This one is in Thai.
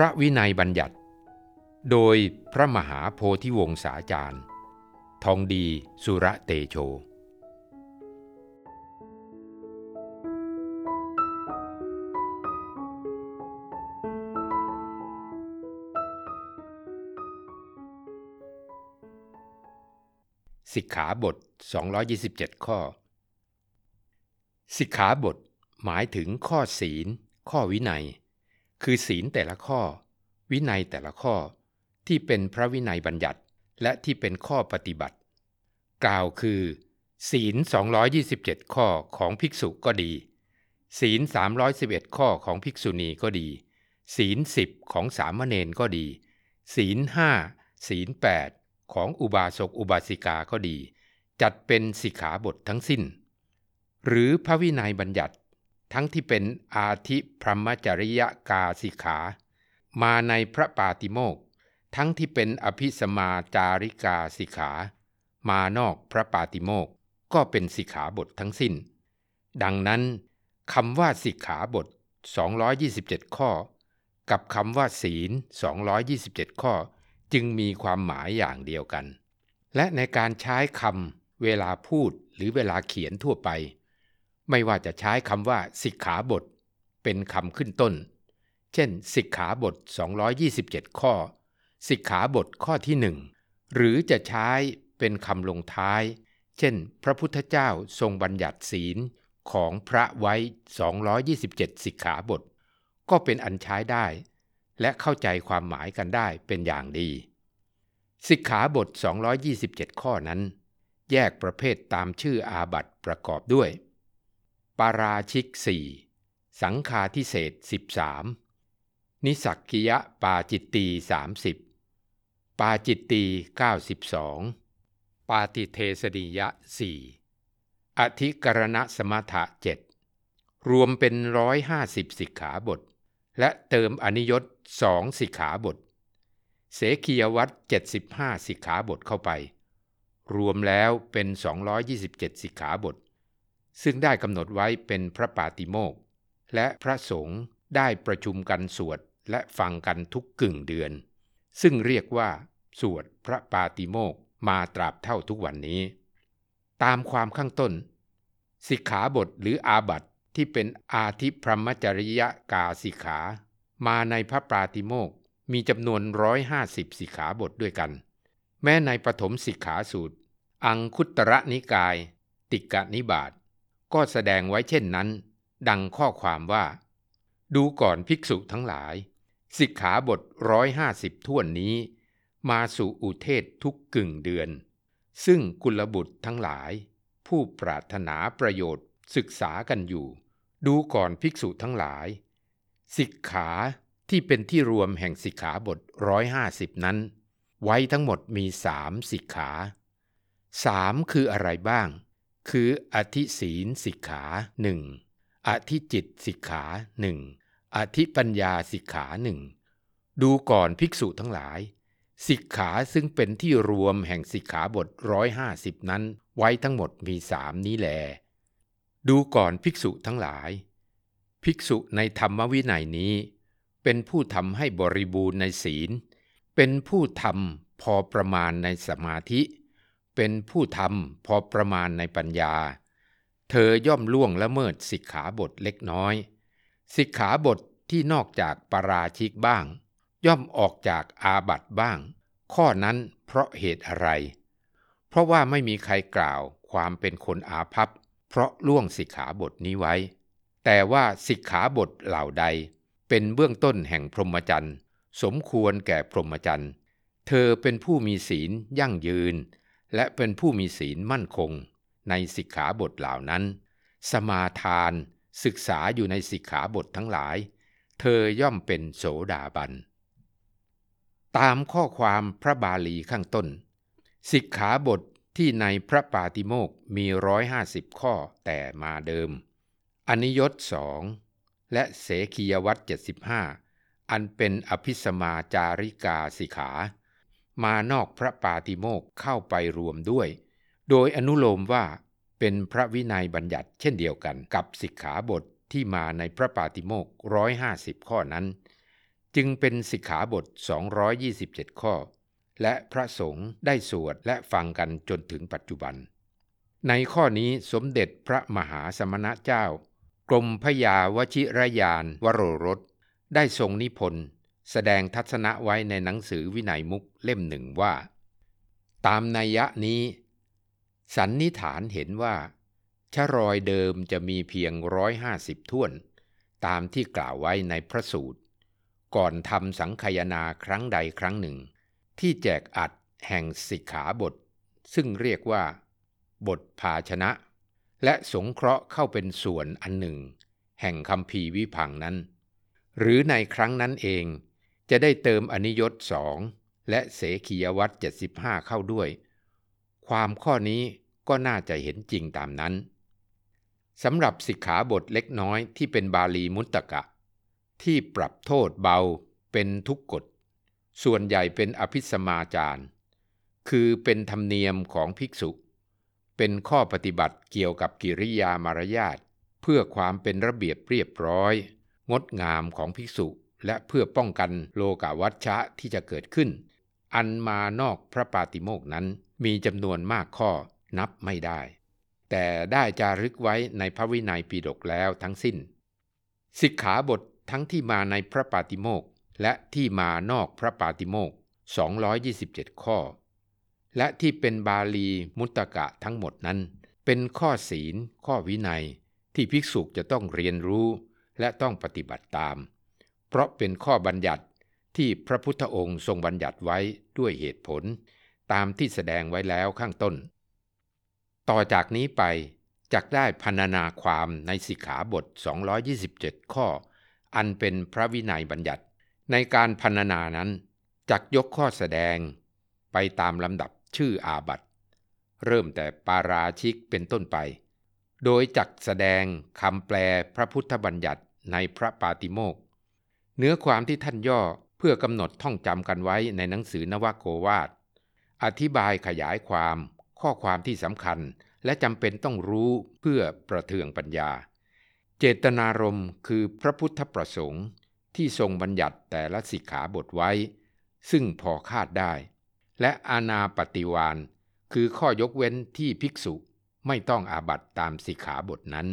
ระวินัยบัญญัติ โดยพระมหาโพธิวงศาจารย์ ทองดีสุระเตโชสิกขาบท 227 ข้อ สิกขาบทหมายถึงข้อศีล ข้อวินัย คือศีลแต่ละข้อ วินัยแต่ละข้อ ที่เป็นพระวินัยบัญญัติและที่เป็นข้อปฏิบัติ กล่าวคือ ศีล 227 ข้อของภิกษุก็ดี ศีล 311 ข้อของภิกษุณีก็ดี ศีล 10 ของสามเณรก็ดี ศีล 5 ศีล 8 ของอุบาสกอุบาสิกาก็ดี จัดเป็นสิกขาบททั้งสิ้น หรือพระวินัยบัญญัติ ทั้งที่เป็นอาธิพรหมจริยกาสิกขา มาในพระปาติโมกทั้งที่เป็นอภิสมาจาริกาสิกขา มานอกพระปาติโมกก็เป็นสิกขาบททั้งสิ้น ดังนั้นคำว่าสิกขาบท 227 ข้อ กับคำว่าศีล 227 ข้อ จึงมีความหมายอย่างเดียวกัน และในการใช้คำเวลาพูดหรือเวลาเขียนทั่วไป ไม่ว่าจะใช้คำว่าสิกขาบท เป็นคำขึ้นต้น เช่น สิกขาบท 227 ข้อ สิกขาบทข้อที่หนึ่งหรือจะใช้เป็นคำลงท้าย เช่น พระพุทธเจ้าทรงบัญญัติศีลของพระไว้ 227 สิกขาบท ก็เป็นอันใช้ได้ และเข้าใจความหมายกันได้เป็นอย่างดี สิกขาบท 227 ข้อนั้น แยกประเภทตามชื่ออาบัตประกอบด้วย ปาราชิก4สังฆาทิเศษ13นิสักกิยะปาจิตตี30ปาจิตตี92ปาติเทสดียะ4อธิกรณสมถะเจ็ดรวมเป็นร้อยห้าสิบสิกขาบท และเติมอนิยตสองสิกขาบท เสขียวัตเจ็ดสิบห้าสิกขาบทเข้าไป รวมแล้วเป็น227สิกขาบท ซึ่งได้กำหนดไว้เป็นพระปาติโมกและพระสงฆ์ได้ประชุมกันสวดและฟังกันทุกกึ่งเดือน ซึ่งเรียกว่า สวดพระปาติโมกมาตราบเท่าทุกวันนี้ ตามความข้างต้น สิกขาบทหรืออาบัตที่เป็นอาทิพรหมจริยกาสิกขา มาในพระปาติโมกมีจำนวนร้อยห้าสิบสิกขาบทด้วยกัน แม้ในปฐมสิกขาสูตร อังคุตระนิกาย ติกะนิบาต ก็แสดงไว้เช่นนั้น ดังข้อความว่า ดูก่อนภิกษุทั้งหลาย สิกขาบทร้อยห้าสิบท่วนนี้ มาสู่อุเทศทุกกึ่งเดือน ซึ่งกุลบุตรทั้งหลาย ผู้ปรารถนาประโยชน์ศึกษากันอยู่ ดูก่อนภิกษุทั้งหลาย สิกขาที่เป็นที่รวมแห่งสิกขาบทร้อยห้าสิบนั้น ไว้ทั้งหมดมีสามสิกขาสามคืออะไรบ้าง คืออธิศีลสิกขาหนึ่งอธิจิตสิกขาหนึ่งอธิปัญญาสิกขาหนึ่งดูก่อนภิกษุทั้งหลาย สิกขาซึ่งเป็นที่รวมแห่งสิกขาบทร้อยห้าสิบนั้น ไว้ทั้งหมดมีสามนี้แล ดูก่อนภิกษุทั้งหลาย ภิกษุในธรรมวินัยนี้ เป็นผู้ทำให้บริบูรณ์ในศีล เป็นผู้ทำพอประมาณในสมาธิ เป็นผู้ทำพอประมาณในปัญญา เธอย่อมล่วงละเมิดสิกขาบทเล็กน้อย สิกขาบทที่นอกจากปาราชิกบ้าง ย่อมออกจากอาบัตบ้าง ข้อนั้นเพราะเหตุอะไร เพราะว่าไม่มีใครกล่าวความเป็นคนอาภัพ เพราะล่วงสิกขาบทนี้ไว้ แต่ว่าสิกขาบทเหล่าใด เป็นเบื้องต้นแห่งพรหมจรรย์ สมควรแก่พรหมจรรย์ เธอเป็นผู้มีศีลยั่งยืน และเป็นผู้มีศีลมั่นคงในสิกขาบทเหล่านั้น สมาทาน ศึกษาอยู่ในสิกขาบททั้งหลาย เธอย่อมเป็นโสดาบัน ตามข้อความพระบาลีข้างต้น สิกขาบทที่ในพระปาติโมกมีร้อยห้าสิบข้อแต่มาเดิม อนิยตสองและเสขียวัตเจ็ดสิบห้าอันเป็นอภิสมาจาริกาสิกขา มานอกพระปาติโมกเข้าไปรวมด้วย โดยอนุโลมว่าเป็นพระวินัยบัญญัติเช่นเดียวกันกับสิกขาบทที่มาในพระปาติโมกร้อยห้าสิบข้อนั้น จึงเป็นสิกขาบท 227 ข้อ และพระสงฆ์ได้สวดและฟังกันจนถึงปัจจุบัน ในข้อนี้สมเด็จพระมหาสมณะเจ้า กรมพยาวชิรยานวโรรส ได้ทรงนิพนธ์ แสดงทัศนะไว้ในหนังสือวินัยมุกเล่มหนึ่งว่า ตามนัยยะนี้ สันนิฐานเห็นว่าชรอยเดิมจะมีเพียงร้อยห้าสิบท่วน ตามที่กล่าวไว้ในพระสูตร ก่อนทำสังคยนาครั้งใดครั้งหนึ่ง ที่แจกอัดแห่งสิกขาบท ซึ่งเรียกว่า บทภาชนะ และสงเคราะห์เข้าเป็นส่วนอันหนึ่ง แห่งคำพีวิพังนั้น หรือในครั้งนั้นเอง จะได้เติมอนิยตสองและเสขียวัตเจ็ดสิบห้าเข้าด้วย ความข้อนี้ก็น่าจะเห็นจริงตามนั้นสำหรับสิกขาบทเล็กน้อยที่เป็นบาลีมุตตกะ ที่ปรับโทษเบาเป็นทุกกฎ ส่วนใหญ่เป็นอภิสมาจาร์คือเป็นธรรมเนียมของภิกษุ เป็นข้อปฏิบัติเกี่ยวกับกิริยามารยาทเพื่อความเป็นระเบียบเรียบร้อย งดงามของภิกษุ และเพื่อป้องกันโลกาวัชชะที่จะเกิดขึ้น อันมานอกพระปาติโมกนั้นมีจำนวนมากข้อนับไม่ได้ แต่ได้จารึกไว้ในพระวินัยปีดกแล้วทั้งสิ้น สิกขาบททั้งที่มาในพระปาติโมกและที่มานอกพระปาติโมก227 ข้อ และที่เป็นบาลีมุตตกะทั้งหมดนั้น เป็นข้อศีล ข้อวินัย ที่ภิกษุจะต้องเรียนรู้และต้องปฏิบัติตาม เพราะเป็นข้อบัญญัติที่พระพุทธองค์ทรงบัญญัติไว้ด้วยเหตุผล ตามที่แสดงไว้แล้วข้างต้น ต่อจากนี้ไปจักได้พันนาความในสิกขาบท 227 ข้อ อันเป็นพระวินัยบัญญัติ ในการพันนานั้นจักยกข้อแสดง ไปตามลำดับชื่ออาบัตเริ่มแต่ปาราชิกเป็นต้นไป โดยจักแสดงคำแปลพระพุทธบัญญัติในพระปาติโมก เนื้อความที่ท่านย่อเพื่อกำหนดท่องจำกันไว้ในหนังสือนวโกวาท อธิบายขยายความ ข้อความที่สำคัญ และจำเป็นต้องรู้เพื่อประเทืองปัญญา เจตนารมณ์คือพระพุทธประสงค์ ที่ทรงบัญญัติแต่ละสิกขาบทไว้ ซึ่งพอคาดได้ และอาณาปฏิวานคือข้อยกเว้นที่ภิกษุไม่ต้องอาบัตตามสิกขาบทนั้น